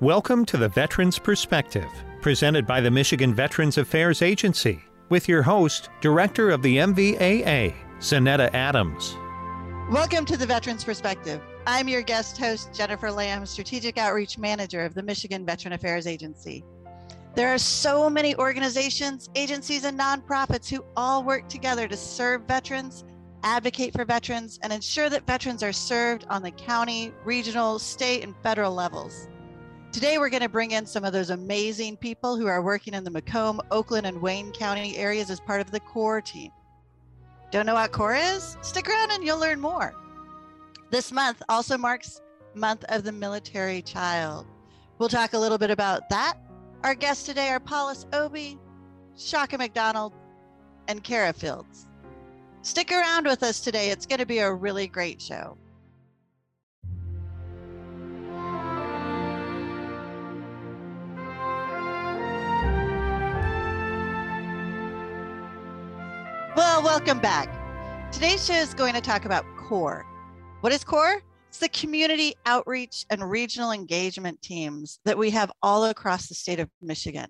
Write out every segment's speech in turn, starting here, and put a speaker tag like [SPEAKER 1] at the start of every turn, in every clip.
[SPEAKER 1] Welcome to the Veterans Perspective, presented by the Michigan Veterans Affairs Agency, with your host, Director of the MVAA, Zanetta Adams.
[SPEAKER 2] Welcome to the Veterans Perspective. I'm your guest host, Jennifer Lamb, Strategic Outreach Manager of the Michigan Veteran Affairs Agency. There are so many organizations, agencies, and nonprofits who all work together to serve veterans, advocate for veterans, and ensure that veterans are served on the county, regional, state, and federal levels. Today, we're going to bring in some of those amazing people who are working in the Macomb, Oakland, and Wayne County areas as part of the CORE team. Don't know what CORE is? Stick around and you'll learn more. This month also marks Month of the Military Child. We'll talk a little bit about that. Our guests today are Paulus Obi, Shaka McDonald, and Kara Fields. Stick around with us today. It's going to be a really great show. Well, welcome back. Today's show is going to talk about CORE. What is CORE? It's the community outreach and regional engagement teams that we have all across the state of Michigan.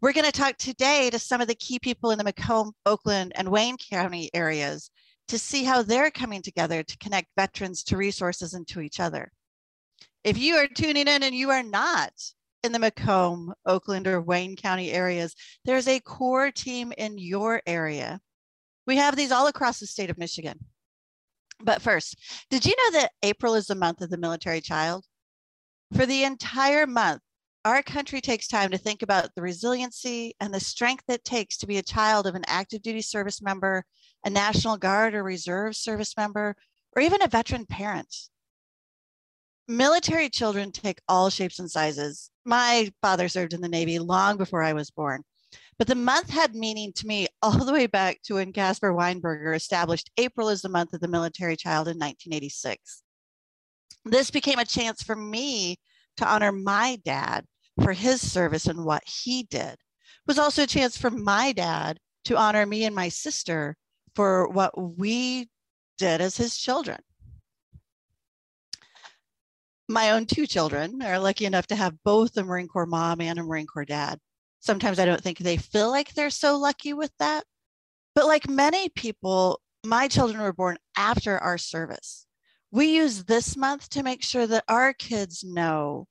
[SPEAKER 2] We're going to talk today to some of the key people in the Macomb, Oakland, and Wayne County areas to see how they're coming together to connect veterans to resources and to each other. If you are tuning in and you are not in the Macomb, Oakland, or Wayne County areas, there's a core team in your area we have these all across the state of Michigan. But first, did you know that April is the month of the military child? For the entire month, our country takes time to think about the resiliency and the strength it takes to be a child of an active duty service member, a National Guard or Reserve service member, or even a veteran parent. Military children take all shapes and sizes. My father served in the Navy long before I was born. But the month had meaning to me all the way back to when Caspar Weinberger established April as the month of the military child in 1986. This became a chance for me to honor my dad for his service and what he did. It was also a chance for my dad to honor me and my sister for what we did as his children. My own two children are lucky enough to have both a Marine Corps mom and a Marine Corps dad sometimes I don't think they feel like they're so lucky with that. But like many people, my children were born after our service. We use this month to make sure that our kids know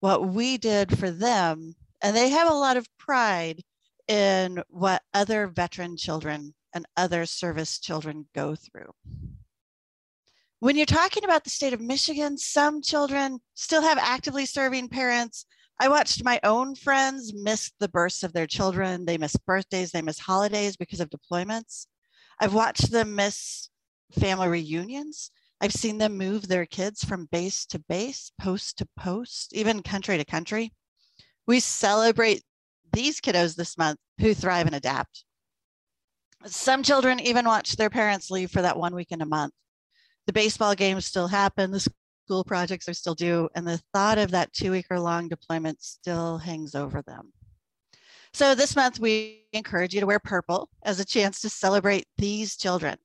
[SPEAKER 2] what we did for them. And they have a lot of pride in what other veteran children and other service children go through. When you're talking about the state of Michigan, some children still have actively serving parents I watched my own friends miss the births of their children. They miss birthdays, they miss holidays because of deployments. I've watched them miss family reunions. I've seen them move their kids from base to base, post to post, even country to country. We celebrate these kiddos this month who thrive and adapt. Some children even watch their parents leave for that one week in a month. The baseball games still happen, the school projects are still due, and the thought of that two week or long deployment still hangs over them. So this month, we encourage you to wear purple as a chance to celebrate these children.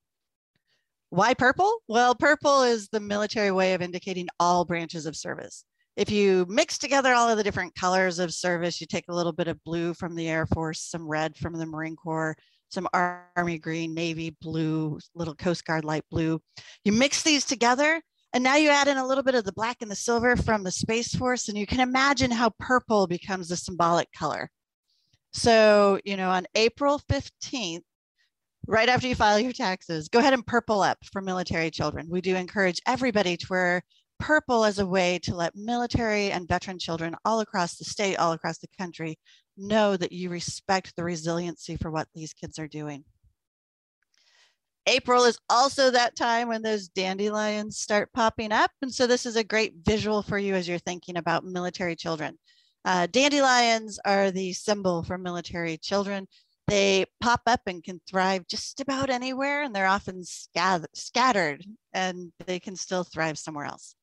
[SPEAKER 2] Why purple? Well, purple is the military way of indicating all branches of service. If you mix together all of the different colors of service, you take a little bit of blue from the Air Force, some red from the Marine Corps, some Army green, Navy blue, little Coast Guard light blue. You mix these together and now you add in a little bit of the black and the silver from the Space Force, and you can imagine how purple becomes a symbolic color. So, you know, on April 15th, right after you file your taxes, go ahead and purple up for military children. We do encourage everybody to wear purple as a way to let military and veteran children all across the state, all across the country, know that you respect the resiliency for what these kids are doing. April is also that time when those dandelions start popping up. And so this is a great visual for you as you're thinking about military children. Uh, dandelions are the symbol for military children. They pop up and can thrive just about anywhere, and they're often scattered and they can still thrive somewhere else.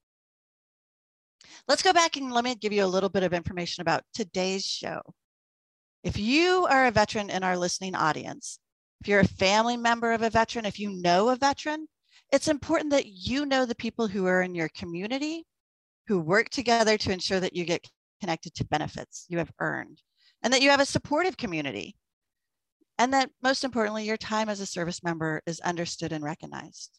[SPEAKER 2] Let's go back and let me give you a little bit of information about today's show. If you are a veteran in our listening audience, if you're a family member of a veteran, if you know a veteran, it's important that you know the people who are in your community, who work together to ensure that you get connected to benefits you have earned, and that you have a supportive community. And that most importantly, your time as a service member is understood and recognized.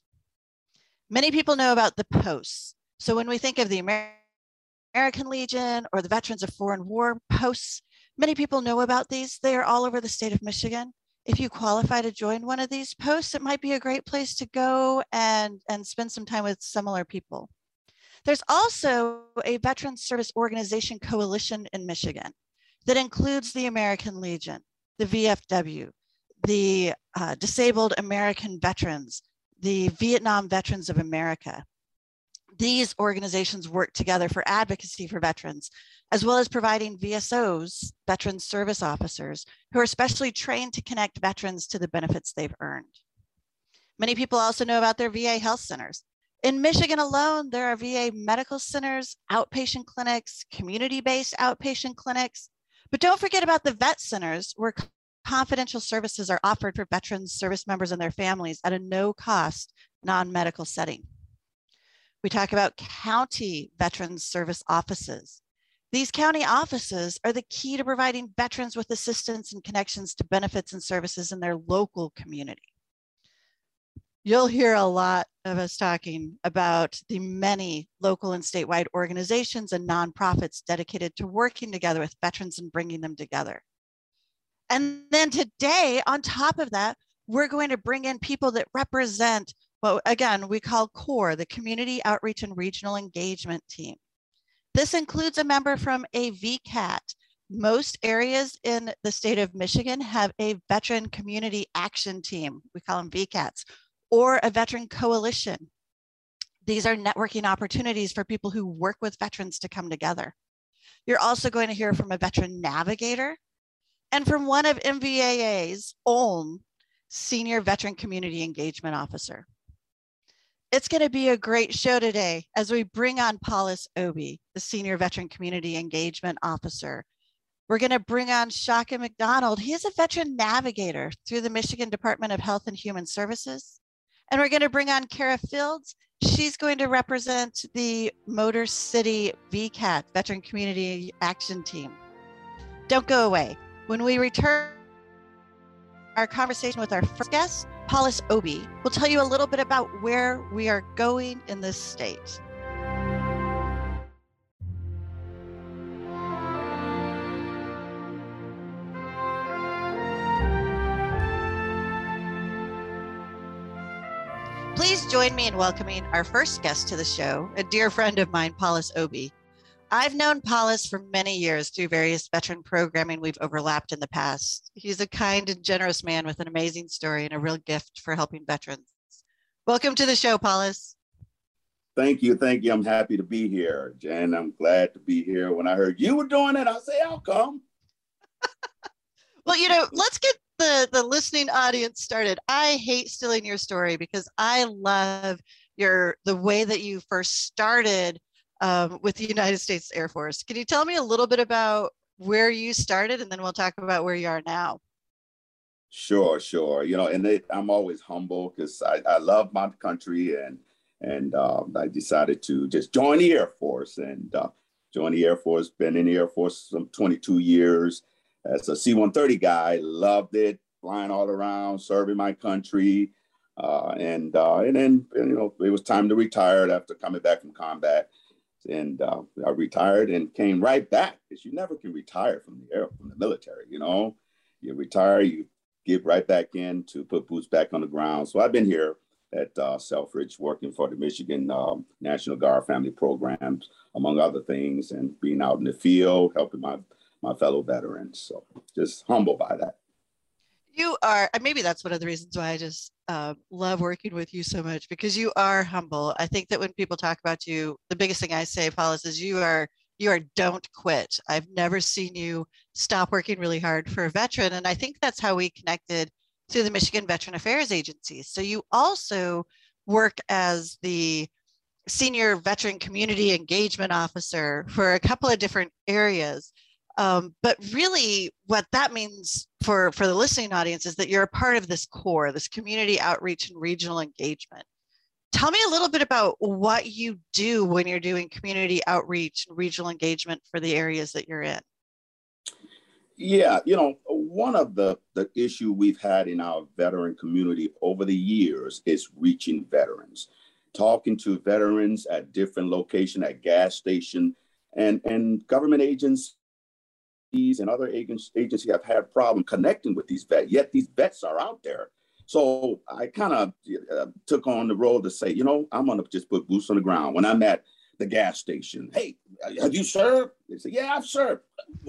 [SPEAKER 2] Many people know about the posts. So when we think of the American Legion or the Veterans of Foreign War posts, many people know about these. They are all over the state of Michigan if you qualify to join one of these posts, it might be a great place to go and, and spend some time with similar people. There's also a Veterans Service Organization Coalition in Michigan that includes the American Legion, the VFW, the uh, Disabled American Veterans, the Vietnam Veterans of America. These organizations work together for advocacy for veterans as well as providing VSOs, Veteran Service Officers, who are specially trained to connect veterans to the benefits they've earned. Many people also know about their VA health centers. In Michigan alone, there are VA medical centers, outpatient clinics, community-based outpatient clinics. But don't forget about the vet centers where confidential services are offered for veterans, service members, and their families at a no cost non-medical setting. We talk about county veterans service offices. These county offices are the key to providing veterans with assistance and connections to benefits and services in their local community. You'll hear a lot of us talking about the many local and statewide organizations and nonprofits dedicated to working together with veterans and bringing them together. And then today, on top of that, we're going to bring in people that represent what, again, we call CORE, the Community Outreach and Regional Engagement Team. This includes a member from a VCAT. Most areas in the state of Michigan have a veteran community action team. We call them VCATs or a veteran coalition. These are networking opportunities for people who work with veterans to come together. You're also going to hear from a veteran navigator and from one of MVAA's own senior veteran community engagement officer. It's going to be a great show today as we bring on Paulus Obi, the Senior Veteran Community Engagement Officer. We're going to bring on Shaka McDonald. He's a veteran navigator through the Michigan Department of Health and Human Services. And we're going to bring on Kara Fields. She's going to represent the Motor City VCAT, Veteran Community Action Team. Don't go away. When we return our conversation with our first guest, Paulus Obi will tell you a little bit about where we are going in this state. Please join me in welcoming our first guest to the show, a dear friend of mine, Paulus Obi. I've known Paulus for many years through various veteran programming we've overlapped in the past. He's a kind and generous man with an amazing story and a real gift for helping veterans. Welcome to the show, Paulus.
[SPEAKER 3] Thank you. Thank you. I'm happy to be here, Jen. I'm glad to be here. When I heard you were doing it, I say, I'll come.
[SPEAKER 2] well, you know, let's get the, the listening audience started. I hate stealing your story because I love your the way that you first started um, with the United States Air Force. Can you tell me a little bit about where you started and then we'll talk about where you are now?
[SPEAKER 3] Sure, sure. You know, and I'm always humble because I, I love my country and and um, I decided to just join the Air Force and uh, join the Air Force. Been in the Air Force some 22 years as a C-130 guy. Loved it, flying all around, serving my country, uh, and uh, and then you know it was time to retire after coming back from combat and uh, I retired and came right back because you never can retire from the air from the military. You know, you retire, you get right back in to put boots back on the ground. So I've been here at uh, Selfridge working for the Michigan um, National Guard Family Programs, among other things, and being out in the field helping my my fellow veterans. So just humble by that.
[SPEAKER 2] You are, maybe that's one of the reasons why I just uh, love working with you so much because you are humble. I think that when people talk about you, the biggest thing I say, Paulus, is you are you are don't quit. I've never seen you stop working really hard for a veteran, and I think that's how we connected through the Michigan Veteran Affairs Agency. So you also work as the senior veteran community engagement officer for a couple of different areas. Um, but really, what that means for, for the listening audience is that you're a part of this core, this community outreach and regional engagement. Tell me a little bit about what you do when you're doing community outreach and regional engagement for the areas that you're in.
[SPEAKER 3] Yeah, you know, one of the the issue we've had in our veteran community over the years is reaching veterans, talking to veterans at different location, at gas station, and and government agencies and other agencies have had problem connecting with these vets. Yet these vets are out there. So I kind of uh, took on the role to say, you know, I'm gonna just put boots on the ground when I'm at the gas station. Hey, have you served? They say, yeah, I've served.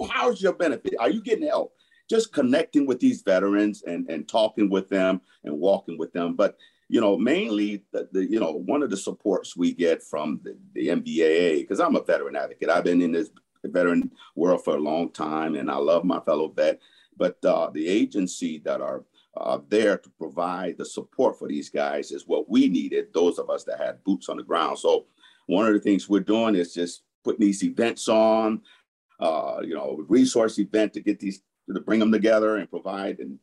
[SPEAKER 3] How's your benefit? Are you getting help? Just connecting with these veterans and, and talking with them and walking with them. But, you know, mainly the, the you know, one of the supports we get from the, the MVAA, because I'm a veteran advocate. I've been in this veteran world for a long time and I love my fellow vet. But uh, the agency that are uh, there to provide the support for these guys is what we needed, those of us that had boots on the ground. So one of the things we're doing is just putting these events on, uh, you know, resource event to get these to bring them together and provide and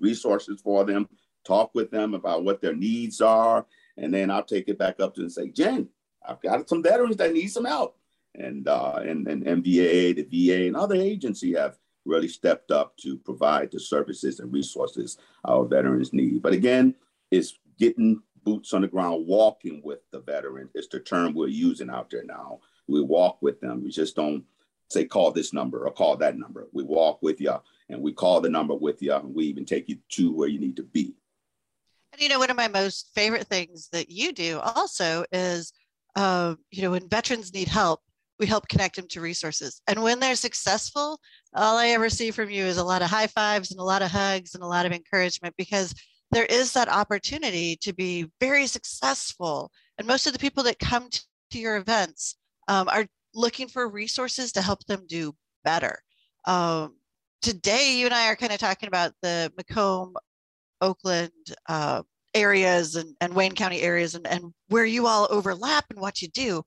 [SPEAKER 3] resources for them. Talk with them about what their needs are, and then I'll take it back up to and say, Jen, I've got some veterans that need some help, and uh, and and MVAA, the VA, and other agency have really stepped up to provide the services and resources our veterans need. But again, it's getting boots on the ground, walking with the veteran is the term we're using out there now. We walk with them. We just don't say call this number or call that number. We walk with you and we call the number with you and we even take you to where you need to be.
[SPEAKER 2] And you know, one of my most favorite things that you do also is, uh, you know, when veterans need help, we help connect them to resources. And when they're successful, all I ever see from you is a lot of high fives and a lot of hugs and a lot of encouragement because there is that opportunity to be very successful. And most of the people that come to, your events um, are looking for resources to help them do better. Um, today, you and I are kind of talking about the Macomb, Oakland uh, areas and, and Wayne County areas and, and where you all overlap and what you do.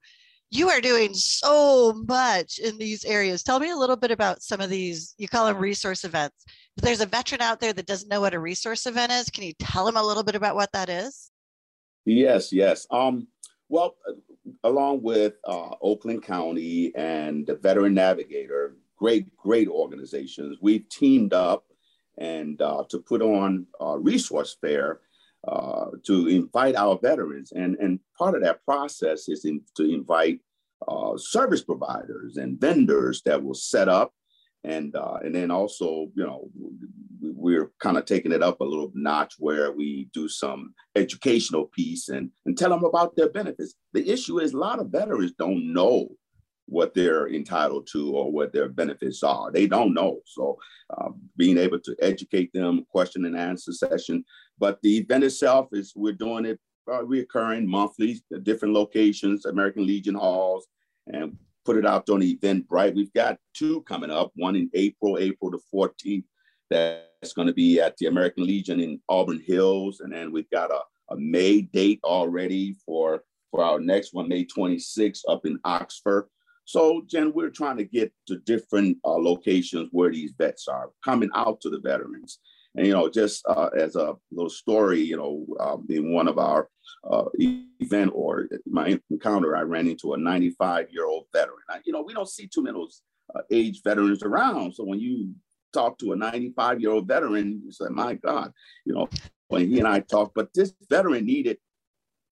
[SPEAKER 2] You are doing so much in these areas. Tell me a little bit about some of these, you call them resource events. If there's a veteran out there that doesn't know what a resource event is, can you tell them a little bit about what that is?
[SPEAKER 3] Yes, yes. Um, well, along with uh, Oakland County and the Veteran Navigator, great, great organizations, we've teamed up and uh, to put on a resource fair uh, to invite our veterans. And, and part of that process is in, to invite uh, service providers and vendors that will set up. And uh, and then also you know we're kind of taking it up a little notch where we do some educational piece and and tell them about their benefits. The issue is a lot of veterans don't know what they're entitled to or what their benefits are. They don't know. So uh, being able to educate them question and answer session but the event itself is we're doing it uh, reoccurring monthly different locations american legion halls and put it out on event Eventbrite. We've got two coming up, one in April, April the 14th. That's going to be at the American Legion in Auburn Hills. And then we've got a, a May date already for, for our next one, May 26th up in Oxford. So, Jen, we're trying to get to different uh, locations where these vets are coming out to the veterans. And, you know, just uh, as a little story, you know, uh, in one of our uh, event or my encounter, I ran into a 95 year old veteran. I, you know, we don't see too many those uh, age veterans around. So when you talk to a 95 year old veteran, you say, my God, you know, when he and I talked, but this veteran needed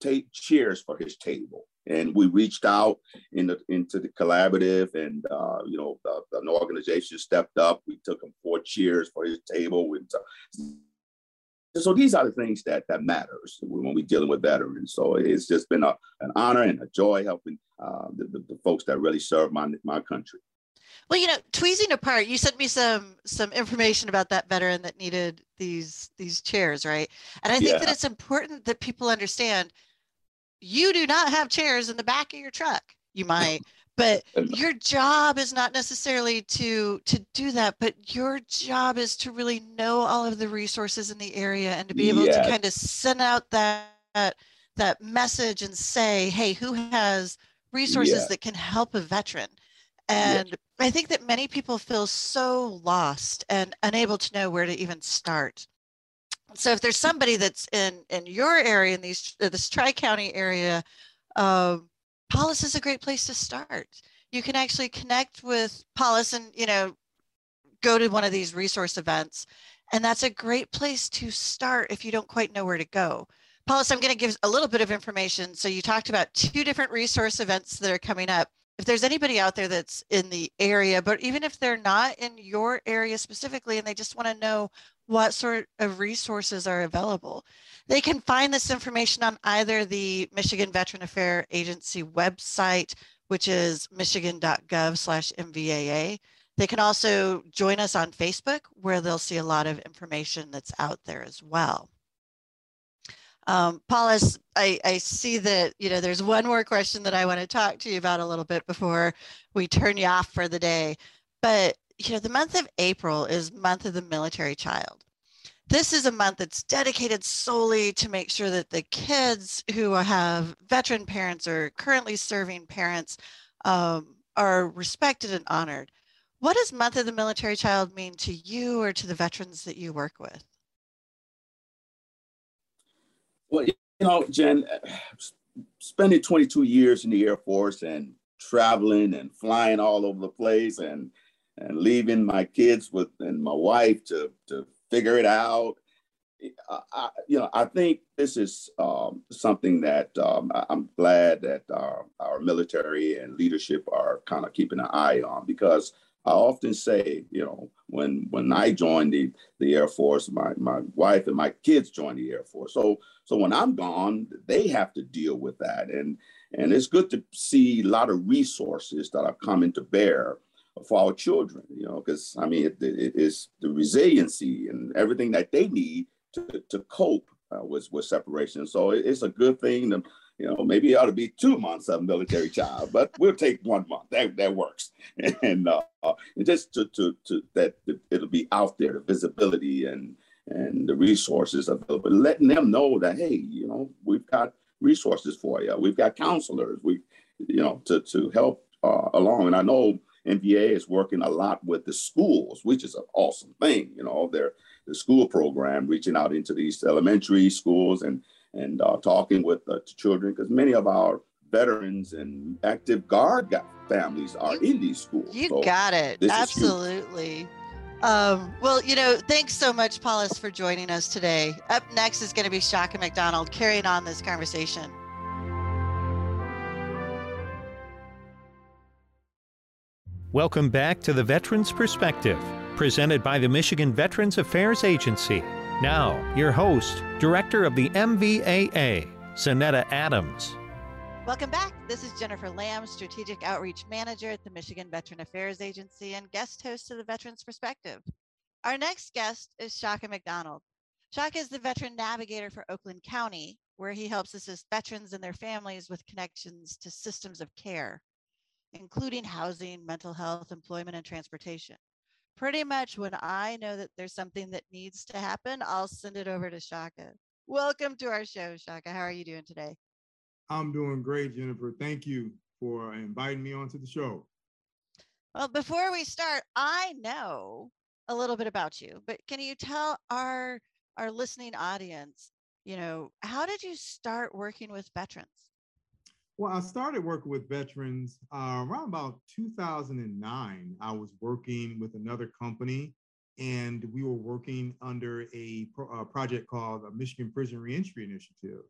[SPEAKER 3] take chairs for his table. And we reached out in the, into the collaborative, and uh, you know, the, the, an organization stepped up. We took him four cheers for his table. We, so these are the things that that matters when we're dealing with veterans. So it's just been a, an honor and a joy helping uh, the, the, the, folks that really serve my my country.
[SPEAKER 2] Well, you know, tweezing apart, you sent me some some information about that veteran that needed these these chairs, right? And I think yeah. that it's important that people understand you do not have chairs in the back of your truck. You might, but your job is not necessarily to to do that but your job is to really know all of the resources in the area and to be able to kind of send out that that message and say hey who has resources that can help a veteran? And i think that many people feel so lost and unable to know where to even start So if there's somebody that's in in your area in these this Tri County area, uh, Paulus is a great place to start. You can actually connect with Paulus and you know go to one of these resource events, and that's a great place to start if you don't quite know where to go. Paulus, I'm going to give a little bit of information. So you talked about two different resource events that are coming up if there's anybody out there that's in the area, but even if they're not in your area specifically and they just want to know what sort of resources are available, they can find this information on either the Michigan Veteran Affairs Agency website, which is michigan.gov slash MVAA. They can also join us on Facebook where they'll see a lot of information that's out there as well. Um, Paulus, I, I see that, you know, there's one more question that I want to talk to you about a little bit before we turn you off for the day. But, you know, the month of April is month of the military child. This is a month that's dedicated solely to make sure that the kids who have veteran parents or currently serving parents um, are respected and honored. What does Month of the Military Child mean to you or to the veterans that you work with?
[SPEAKER 3] Well, you know, Jen, spending 22 years in the Air Force and traveling and flying all over the place and and leaving my kids with and my wife to to figure it out. I, you know, I think this is um, something that um, I'm glad that our, our military and leadership are kind of keeping an eye on because I often say, you know, when when I joined the the Air Force, my my wife and my kids joined the Air Force. So so when I'm gone, they have to deal with that, and and it's good to see a lot of resources that are coming to bear for our children. You know, because I mean, it, it is the resiliency and everything that they need to to cope uh, with with separation. So it, it's a good thing. To, you know, maybe it ought to be two months of military child, but we'll take one month. That that works, and uh, just to, to to that it'll be out there, the visibility and and the resources available, letting them know that hey, you know, we've got resources for you. We've got counselors. We, you know, to to help uh, along. And I know MVA is working a lot with the schools, which is an awesome thing. You know, their the school program reaching out into these elementary schools and and uh, talking with the children because many of our veterans and active guard families are
[SPEAKER 2] you,
[SPEAKER 3] in these schools.
[SPEAKER 2] You so got it. Absolutely. Um, well, you know, thanks so much, Paulus, for joining us today. Up next is going to be Shaka McDonald carrying on this conversation.
[SPEAKER 1] Welcome back to the Veterans Perspective, presented by the Michigan Veterans Affairs Agency. Now, your host, Director of the MVAA, Zanetta Adams.
[SPEAKER 2] Welcome back. This is Jennifer Lamb, Strategic Outreach Manager at the Michigan Veteran Affairs Agency and guest host of the Veterans Perspective. Our next guest is Shaka McDonald. Shaka is the Veteran Navigator for Oakland County, where he helps assist veterans and their families with connections to systems of care, including housing, mental health, employment, and transportation pretty much when I know that there's something that needs to happen, I'll send it over to Shaka. Welcome to our show, Shaka. How are you doing today?
[SPEAKER 4] I'm doing great, Jennifer. Thank you for inviting me onto the show.
[SPEAKER 2] Well, before we start, I know a little bit about you, but can you tell our our listening audience, you know, how did you start working with veterans?
[SPEAKER 4] Well, I started working with veterans uh, around about 2009. I was working with another company, and we were working under a, pro- a project called the Michigan Prison Reentry Initiative.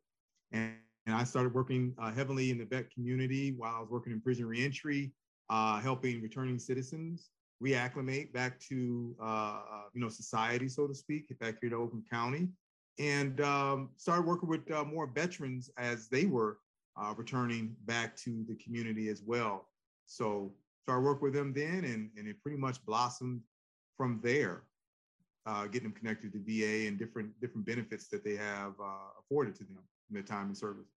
[SPEAKER 4] And, and I started working uh, heavily in the vet community while I was working in prison reentry, uh, helping returning citizens reacclimate back to uh, uh, you know society, so to speak, back here to Oakland County, and um, started working with uh, more veterans as they were uh, returning back to the community as well. So started work with them then, and, and it pretty much blossomed from there, uh, getting them connected to VA and different different benefits that they have uh, afforded to them in their time in service.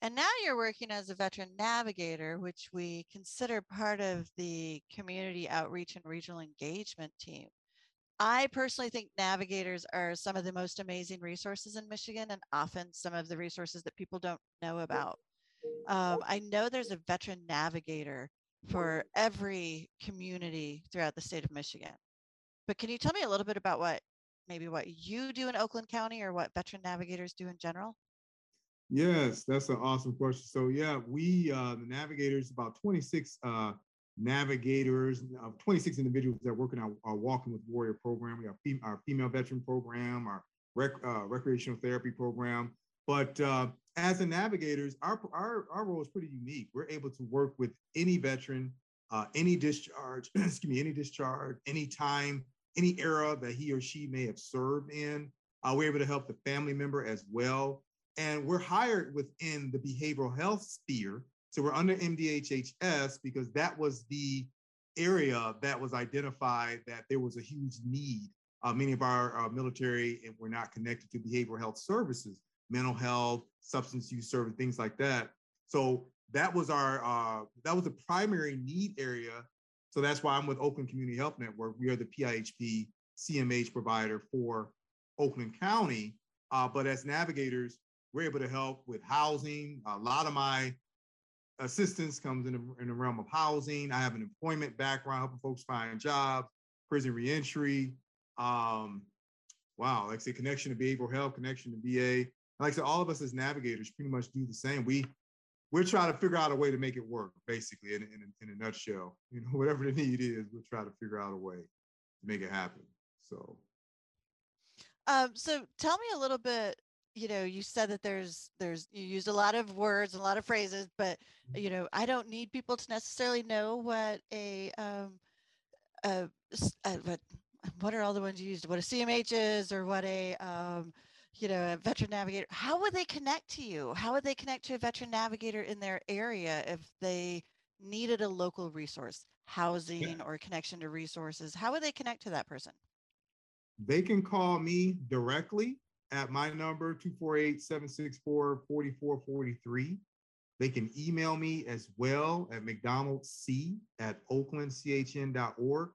[SPEAKER 2] And now you're working as a veteran navigator, which we consider part of the community outreach and regional engagement team. I personally think navigators are some of the most amazing resources in Michigan and often some of the resources that people don't know about. Um, I know there's a veteran navigator for every community throughout the state of Michigan. But can you tell me a little bit about what maybe what you do in Oakland County or what veteran navigators do in general?
[SPEAKER 4] Yes, that's an awesome question. So yeah, we uh, the navigators about 26 uh, navigators, uh, 26 individuals that work in our, our, Walking with Warrior program. We have fem- our female veteran program, our rec- uh, recreational therapy program. But uh, as the navigators, our, our our role is pretty unique. We're able to work with any veteran, uh, any discharge, excuse me, any discharge, any time, any era that he or she may have served in. we're able to help the family member as well and we're hired within the behavioral health sphere. So we're under MDHHS because that was the area that was identified that there was a huge need. Uh, many of our uh, military and we're not connected to behavioral health services, mental health, substance use service, things like that. So that was our uh, that was the primary need area. So that's why I'm with Oakland Community Health Network. We are the PIHP CMH provider for Oakland County. Uh, but as navigators, we're able to help with housing. A lot of my assistance comes in the, in the realm of housing. I have an employment background, helping folks find jobs, prison reentry. Um, wow, like I say, connection to behavioral health, connection to VA. Like I said, all of us as navigators pretty much do the same. We we're trying to figure out a way to make it work, basically, in, in, in a nutshell. You know, whatever the need is, we'll try to figure out a way to make it happen. So
[SPEAKER 2] um, so tell me a little bit you know you said that there's there's you used a lot of words a lot of phrases but mm-hmm. you know i don't need people to necessarily know what a um a, a what what are all the ones you used what a cmh is or what a um you know a veteran navigator how would they connect to you how would they connect to a veteran navigator in their area if they needed a local resource housing yeah. or connection to resources how would they connect to that person
[SPEAKER 4] they can call me directly at my number, 248-764-4443. They can email me as well at mcdonaldc at oaklandchn.org,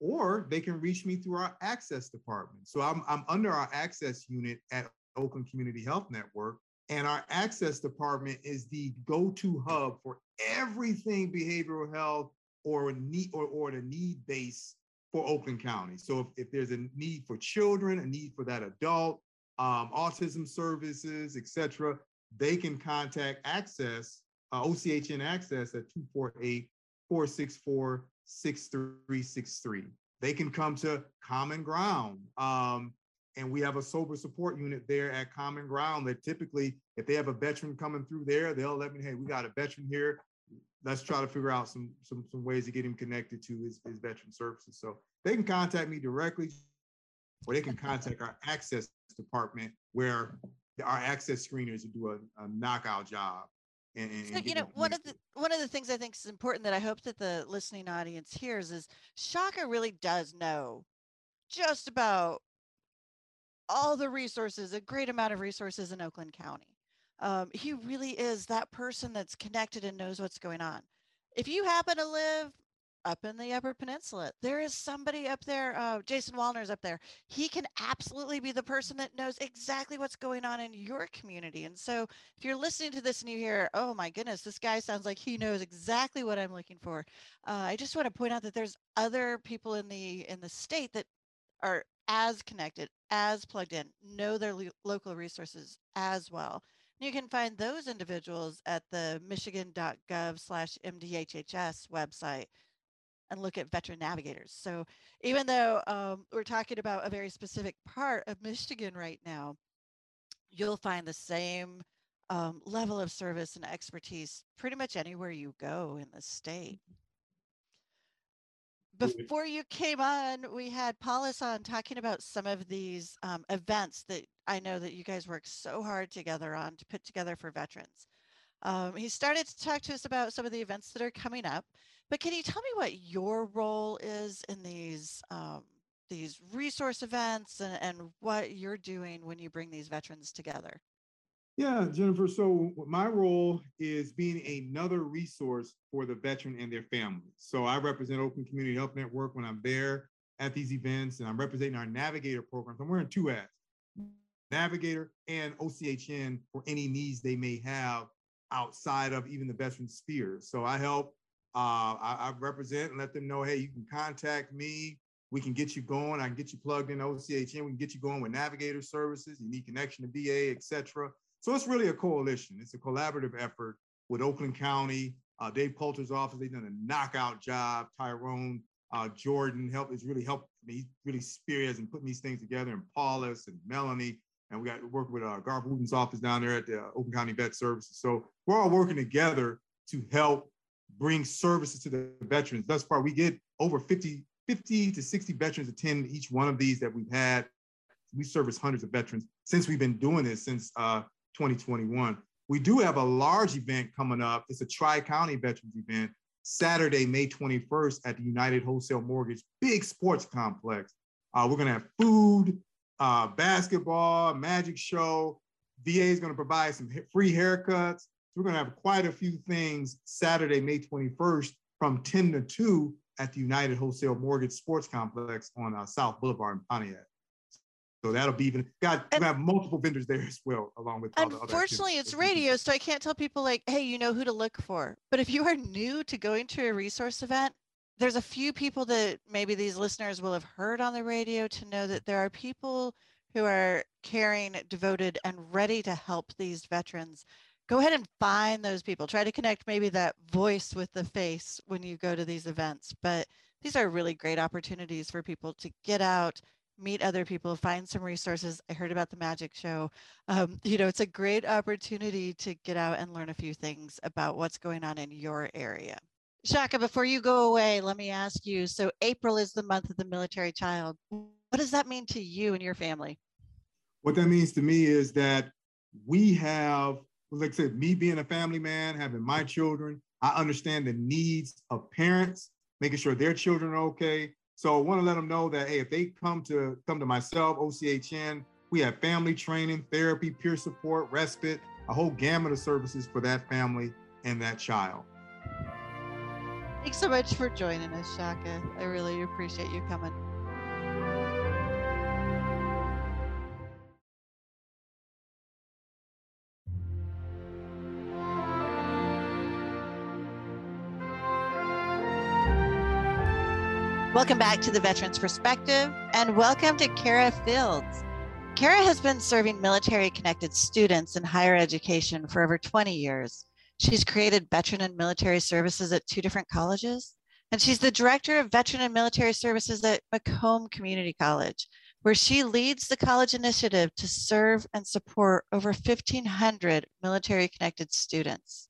[SPEAKER 4] or they can reach me through our access department. So I'm, I'm under our access unit at Oakland Community Health Network, and our access department is the go-to hub for everything behavioral health or need or, or the need base for Oakland County. So if, if there's a need for children, a need for that adult, um, autism services, etc., they can contact Access, uh, OCHN Access at 248 464 6363. They can come to Common Ground. Um, and we have a sober support unit there at Common Ground that typically, if they have a veteran coming through there, they'll let me, hey, we got a veteran here. Let's try to figure out some some, some ways to get him connected to his, his veteran services. So they can contact me directly or they can contact our access department where our access screeners do a, a knockout job.
[SPEAKER 2] And, and so, you know, one of the one of the things I think is important that I hope that the listening audience hears is Shaka really does know just about all the resources, a great amount of resources in Oakland County. Um, he really is that person that's connected and knows what's going on. If you happen to live up in the Upper Peninsula. There is somebody up there. Uh, Jason Wallner's up there. He can absolutely be the person that knows exactly what's going on in your community. And so, if you're listening to this and you hear, "Oh my goodness, this guy sounds like he knows exactly what I'm looking for," uh, I just want to point out that there's other people in the in the state that are as connected, as plugged in, know their lo- local resources as well. You can find those individuals at the michigan.gov slash MDHHS website and look at veteran navigators. So even though um, we're talking about a very specific part of Michigan right now, you'll find the same um, level of service and expertise pretty much anywhere you go in the state. Before you came on, we had Paulus on talking about some of these um, events that I know that you guys work so hard together on to put together for veterans. Um, he started to talk to us about some of the events that are coming up. But can you tell me what your role is in these um, these resource events and, and what you're doing when you bring these veterans together?
[SPEAKER 4] Yeah, Jennifer. So my role is being another resource for the veteran and their family. So I represent Oakland Community Health Network when I'm there at these events, and I'm representing our Navigator programs. I'm wearing two hats: Navigator and OCHN for any needs they may have outside of even the veteran sphere. So I help uh, I, I, represent and let them know, hey, you can contact me we can get you going. I can get you plugged in OCHN. We can get you going with navigator services, You need connection to VA, etc. So it's really a coalition. It's a collaborative effort with Oakland County, uh, Dave Coulter's office. They've done a knockout job. Tyrone uh, Jordan helped is really helped me, really spearheads and putting these things together. And Paulus and Melanie, and we got to work with uh, Garth Wootten's office down there at the uh, Oakland County Vet Services. So we're all working together to help bring services to the veterans. Thus far, we get over 50, 50 to 60 veterans attend each one of these that we've had. We service hundreds of veterans since we've been doing this since uh, 2021. We do have a large event coming up. It's a Tri-County Veterans event, Saturday, May 21st at the United Wholesale Mortgage Big Sports Complex. Uh, we're gonna have food, uh, basketball, magic show. VA is gonna provide some free haircuts. We're gonna have quite a few things Saturday, May 21st from 10 to 2 at the United Wholesale Mortgage Sports Complex on uh, South Boulevard in Pontiac. So that'll be even got we have multiple vendors there as well, along with.
[SPEAKER 2] Unfortunately, it's radio, so I can't tell people like, "Hey, you know who to look for." But if you are new to going to a resource event, there's a few people that maybe these listeners will have heard on the radio to know that there are people who are caring, devoted, and ready to help these veterans. Go ahead and find those people. Try to connect maybe that voice with the face when you go to these events. But these are really great opportunities for people to get out meet other people, find some resources. I heard about the magic show. Um, you know, it's a great opportunity to get out and learn a few things about what's going on in your area. Shaka, before you go away, let me ask you so, April is the month of the military child. What does that mean to you and your family?
[SPEAKER 4] What that means to me is that we have, like I said, me being a family man, having my children, I understand the needs of parents, making sure their children are okay, so I want to let them know that hey, if they come to come to myself, OCHN, we have family training, therapy, peer support, respite, a whole gamut of services for that family and that child.
[SPEAKER 2] Thanks so much for joining us, Shaka. I really appreciate you coming. Welcome back to the Veterans Perspective and welcome to Kara Fields. Kara has been serving military connected students in higher education for over 20 years. She's created veteran and military services at two different colleges, and she's the director of veteran and military services at Macomb Community College, where she leads the college initiative to serve and support over 1,500 military connected students.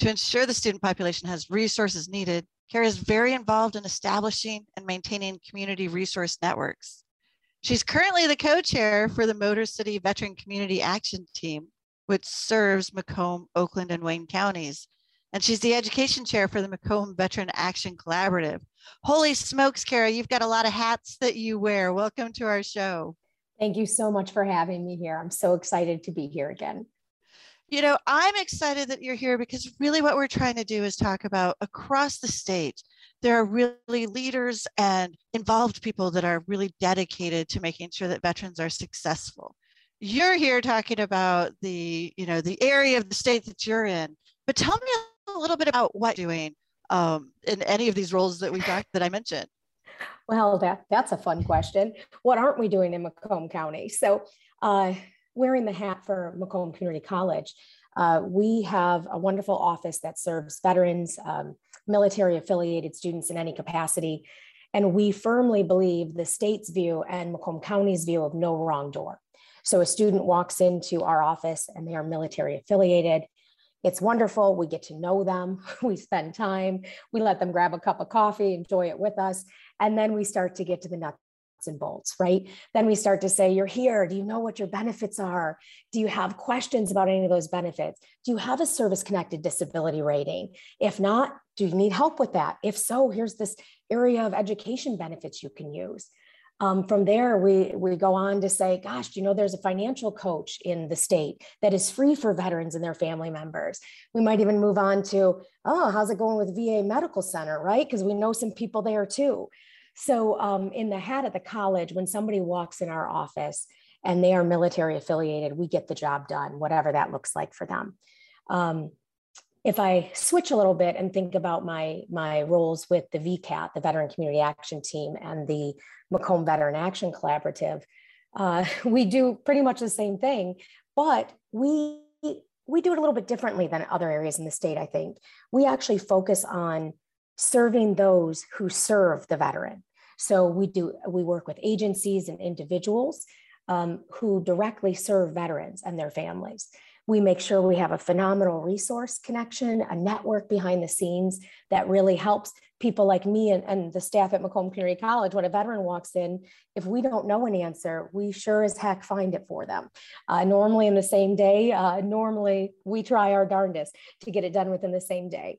[SPEAKER 2] To ensure the student population has resources needed, Kara is very involved in establishing and maintaining community resource networks. She's currently the co-chair for the Motor City Veteran Community Action Team, which serves Macomb, Oakland, and Wayne counties. And she's the education chair for the Macomb Veteran Action Collaborative. Holy smokes, Kara, you've got a lot of hats that you wear. Welcome to our show.
[SPEAKER 5] Thank you so much for having me here. I'm so excited to be here again
[SPEAKER 2] you know, I'm excited that you're here because really what we're trying to do is talk about across the state. There are really leaders and involved people that are really dedicated to making sure that veterans are successful. You're here talking about the, you know, the area of the state that you're in, but tell me a little bit about what you're doing um, in any of these roles that we talked that I mentioned.
[SPEAKER 5] Well, that that's a fun question. What aren't we doing in Macomb County? So, uh, wearing the hat for Macomb Community College, uh, we have a wonderful office that serves veterans, um, military affiliated students in any capacity. And we firmly believe the state's view and Macomb County's view of no wrong door. So a student walks into our office and they are military affiliated. It's wonderful. We get to know them. We spend time. We let them grab a cup of coffee, enjoy it with us. And then we start to get to the nuts and bolts, right? Then we start to say, You're here. Do you know what your benefits are? Do you have questions about any of those benefits? Do you have a service connected disability rating? If not, do you need help with that? If so, here's this area of education benefits you can use. Um, from there, we, we go on to say, gosh, you know there's a financial coach in the state that is free for veterans and their family members? We might even move on to, oh, how's it going with VA Medical Center, right? Because we know some people there too. So, um, in the hat at the college, when somebody walks in our office and they are military affiliated, we get the job done, whatever that looks like for them. Um, if I switch a little bit and think about my my roles with the VCAT, the Veteran Community Action Team, and the Macomb Veteran Action Collaborative, uh, we do pretty much the same thing, but we we do it a little bit differently than other areas in the state. I think we actually focus on serving those who serve the veteran. So we do we work with agencies and individuals um, who directly serve veterans and their families. We make sure we have a phenomenal resource connection, a network behind the scenes that really helps people like me and, and the staff at Macomb Community College. When a veteran walks in, if we don't know an answer, we sure as heck find it for them. Uh, normally in the same day, uh, normally we try our darndest to get it done within the same day.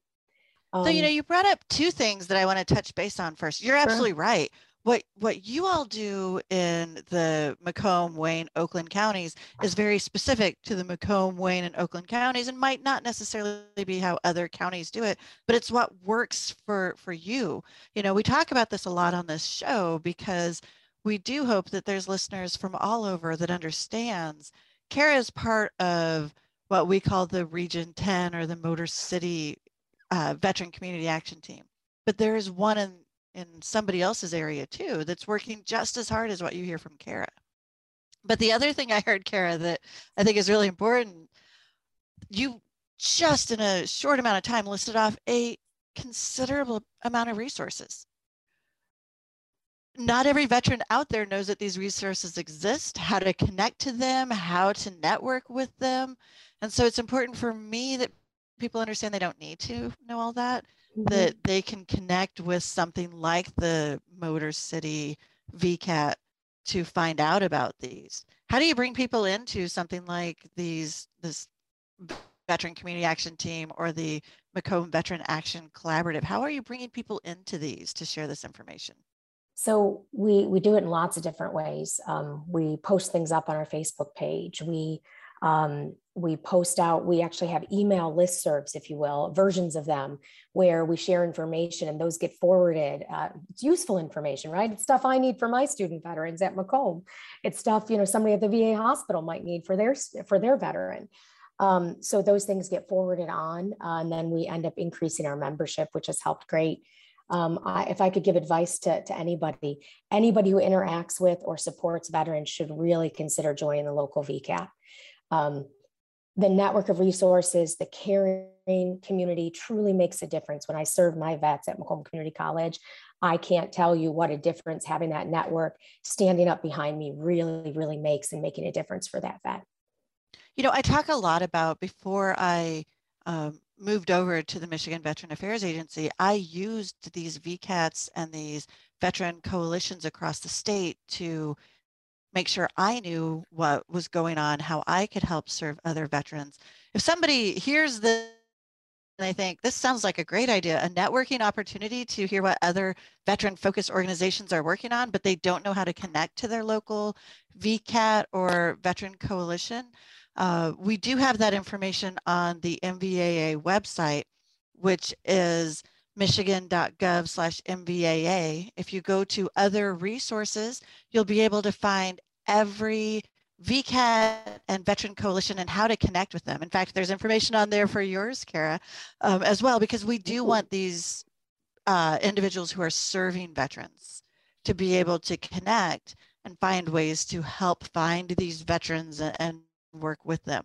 [SPEAKER 2] Um, so, you know, um, you brought up two things that I want to touch base on first. You're absolutely sure. right what what you all do in the Macomb, Wayne, Oakland counties is very specific to the Macomb, Wayne, and Oakland counties, and might not necessarily be how other counties do it, but it's what works for for you. You know, we talk about this a lot on this show because we do hope that there's listeners from all over that understands. Kara is part of what we call the Region 10 or the Motor City uh, Veteran Community Action Team, but there is one in in somebody else's area too that's working just as hard as what you hear from Kara. But the other thing I heard, Kara, that I think is really important, you just in a short amount of time listed off a considerable amount of resources. Not every veteran out there knows that these resources exist, how to connect to them, how to network with them. And so it's important for me that people understand they don't need to know all that mm-hmm. that they can connect with something like the Motor City VCAT to find out about these. How do you bring people into something like these this Veteran Community Action Team or the Macomb Veteran Action Collaborative? How are you bringing people into these to share this information?
[SPEAKER 5] So we we do it in lots of different ways. Um, we post things up on our Facebook page. We um, we post out, we actually have email listservs, if you will, versions of them where we share information and those get forwarded. Uh, it's useful information, right? It's stuff I need for my student veterans at Macomb. It's stuff, you know, somebody at the VA hospital might need for their, for their veteran. Um, so those things get forwarded on uh, and then we end up increasing our membership, which has helped great. Um, I, if I could give advice to, to anybody, anybody who interacts with or supports veterans should really consider joining the local VCAT. Um, the network of resources, the caring community truly makes a difference. When I serve my vets at Macomb Community College, I can't tell you what a difference having that network standing up behind me really, really makes and making a difference for that vet.
[SPEAKER 2] You know, I talk a lot about before I um, moved over to the Michigan Veteran Affairs Agency, I used these VCATs and these veteran coalitions across the state to make sure I knew what was going on, how I could help serve other veterans. If somebody hears this and they think this sounds like a great idea, a networking opportunity to hear what other veteran focused organizations are working on, but they don't know how to connect to their local VCAT or veteran coalition. Uh, we do have that information on the MVAA website, which is michigan.gov slash MVAA. If you go to other resources, you'll be able to find every VCAT and Veteran Coalition and how to connect with them. In fact, there's information on there for yours, Kara, um, as well, because we do want these uh, individuals who are serving veterans to be able to connect and find ways to help find these veterans and work with them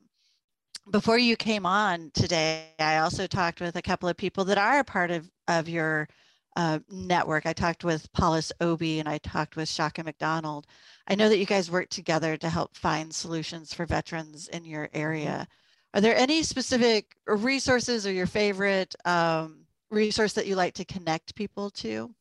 [SPEAKER 2] before you came on today, I also talked with a couple of people that are a part of, of your uh, network. I talked with Paulus Obi and I talked with Shaka McDonald. I know that you guys work together to help find solutions for veterans in your area. Are there any specific resources or your favorite um, resource that you like to connect people to?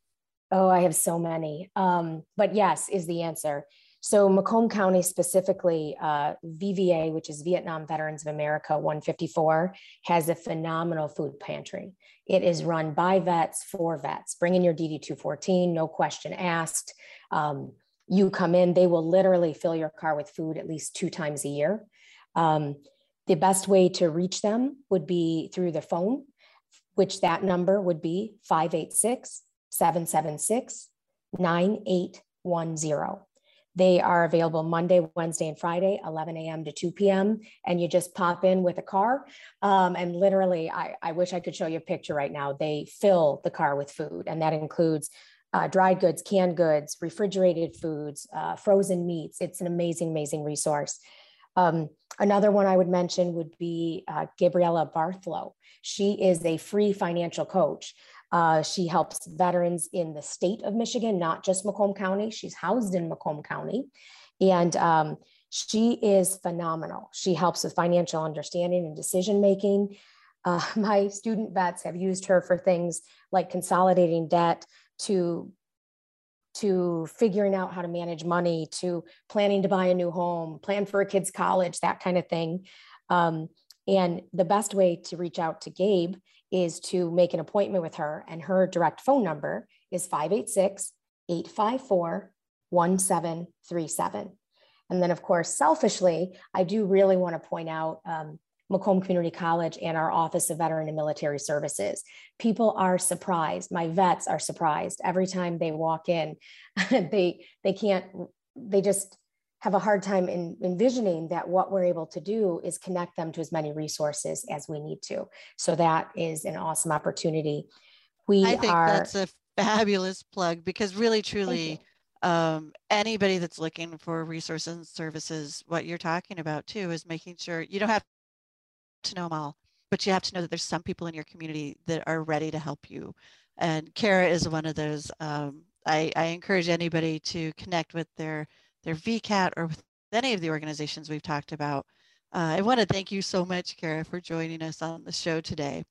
[SPEAKER 5] Oh, I have so many. Um, but yes, is the answer. So Macomb County specifically, uh, VVA, which is Vietnam Veterans of America 154, has a phenomenal food pantry. It is run by vets for vets. Bring in your DD 214, no question asked. Um, you come in, they will literally fill your car with food at least two times a year. Um, the best way to reach them would be through the phone, which that number would be 586 776 9810. They are available Monday, Wednesday, and Friday, 11 a.m. to 2 p.m. And you just pop in with a car. Um, and literally, I, I wish I could show you a picture right now. They fill the car with food, and that includes uh, dried goods, canned goods, refrigerated foods, uh, frozen meats. It's an amazing, amazing resource. Um, another one I would mention would be uh, Gabriella Barthlow. She is a free financial coach. Uh, she helps veterans in the state of Michigan, not just Macomb County. She's housed in Macomb County. And um, she is phenomenal. She helps with financial understanding and decision making. Uh, my student vets have used her for things like consolidating debt, to to figuring out how to manage money to planning to buy a new home plan for a kid's college that kind of thing um, and the best way to reach out to gabe is to make an appointment with her and her direct phone number is 586 854 1737 and then of course selfishly i do really want to point out um, Macomb Community College and our Office of Veteran and Military Services. People are surprised. My vets are surprised every time they walk in. they they can't. They just have a hard time in envisioning that what we're able to do is connect them to as many resources as we need to. So that is an awesome opportunity.
[SPEAKER 2] We I think are, that's a fabulous plug because really, truly, um, anybody that's looking for resources and services, what you're talking about too is making sure you don't have to know them all, but you have to know that there's some people in your community that are ready to help you. And Kara is one of those. Um, I, I encourage anybody to connect with their their VCAT or with any of the organizations we've talked about. Uh, I want to thank you so much, Kara, for joining us on the show today.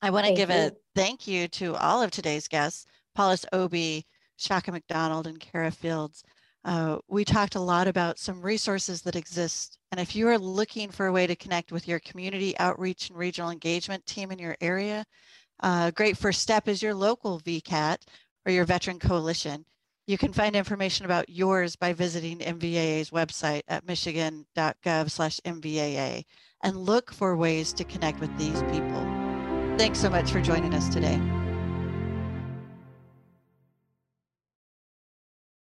[SPEAKER 2] I want to give you. a thank you to all of today's guests, Paulus Obi, Shaka McDonald, and Kara Fields. Uh, we talked a lot about some resources that exist. And if you are looking for a way to connect with your community outreach and regional engagement team in your area, uh, a great first step is your local VCAT or your Veteran Coalition. You can find information about yours by visiting MVAA's website at michigan.gov slash MVAA and look for ways to connect with these people. Thanks so much for joining us today.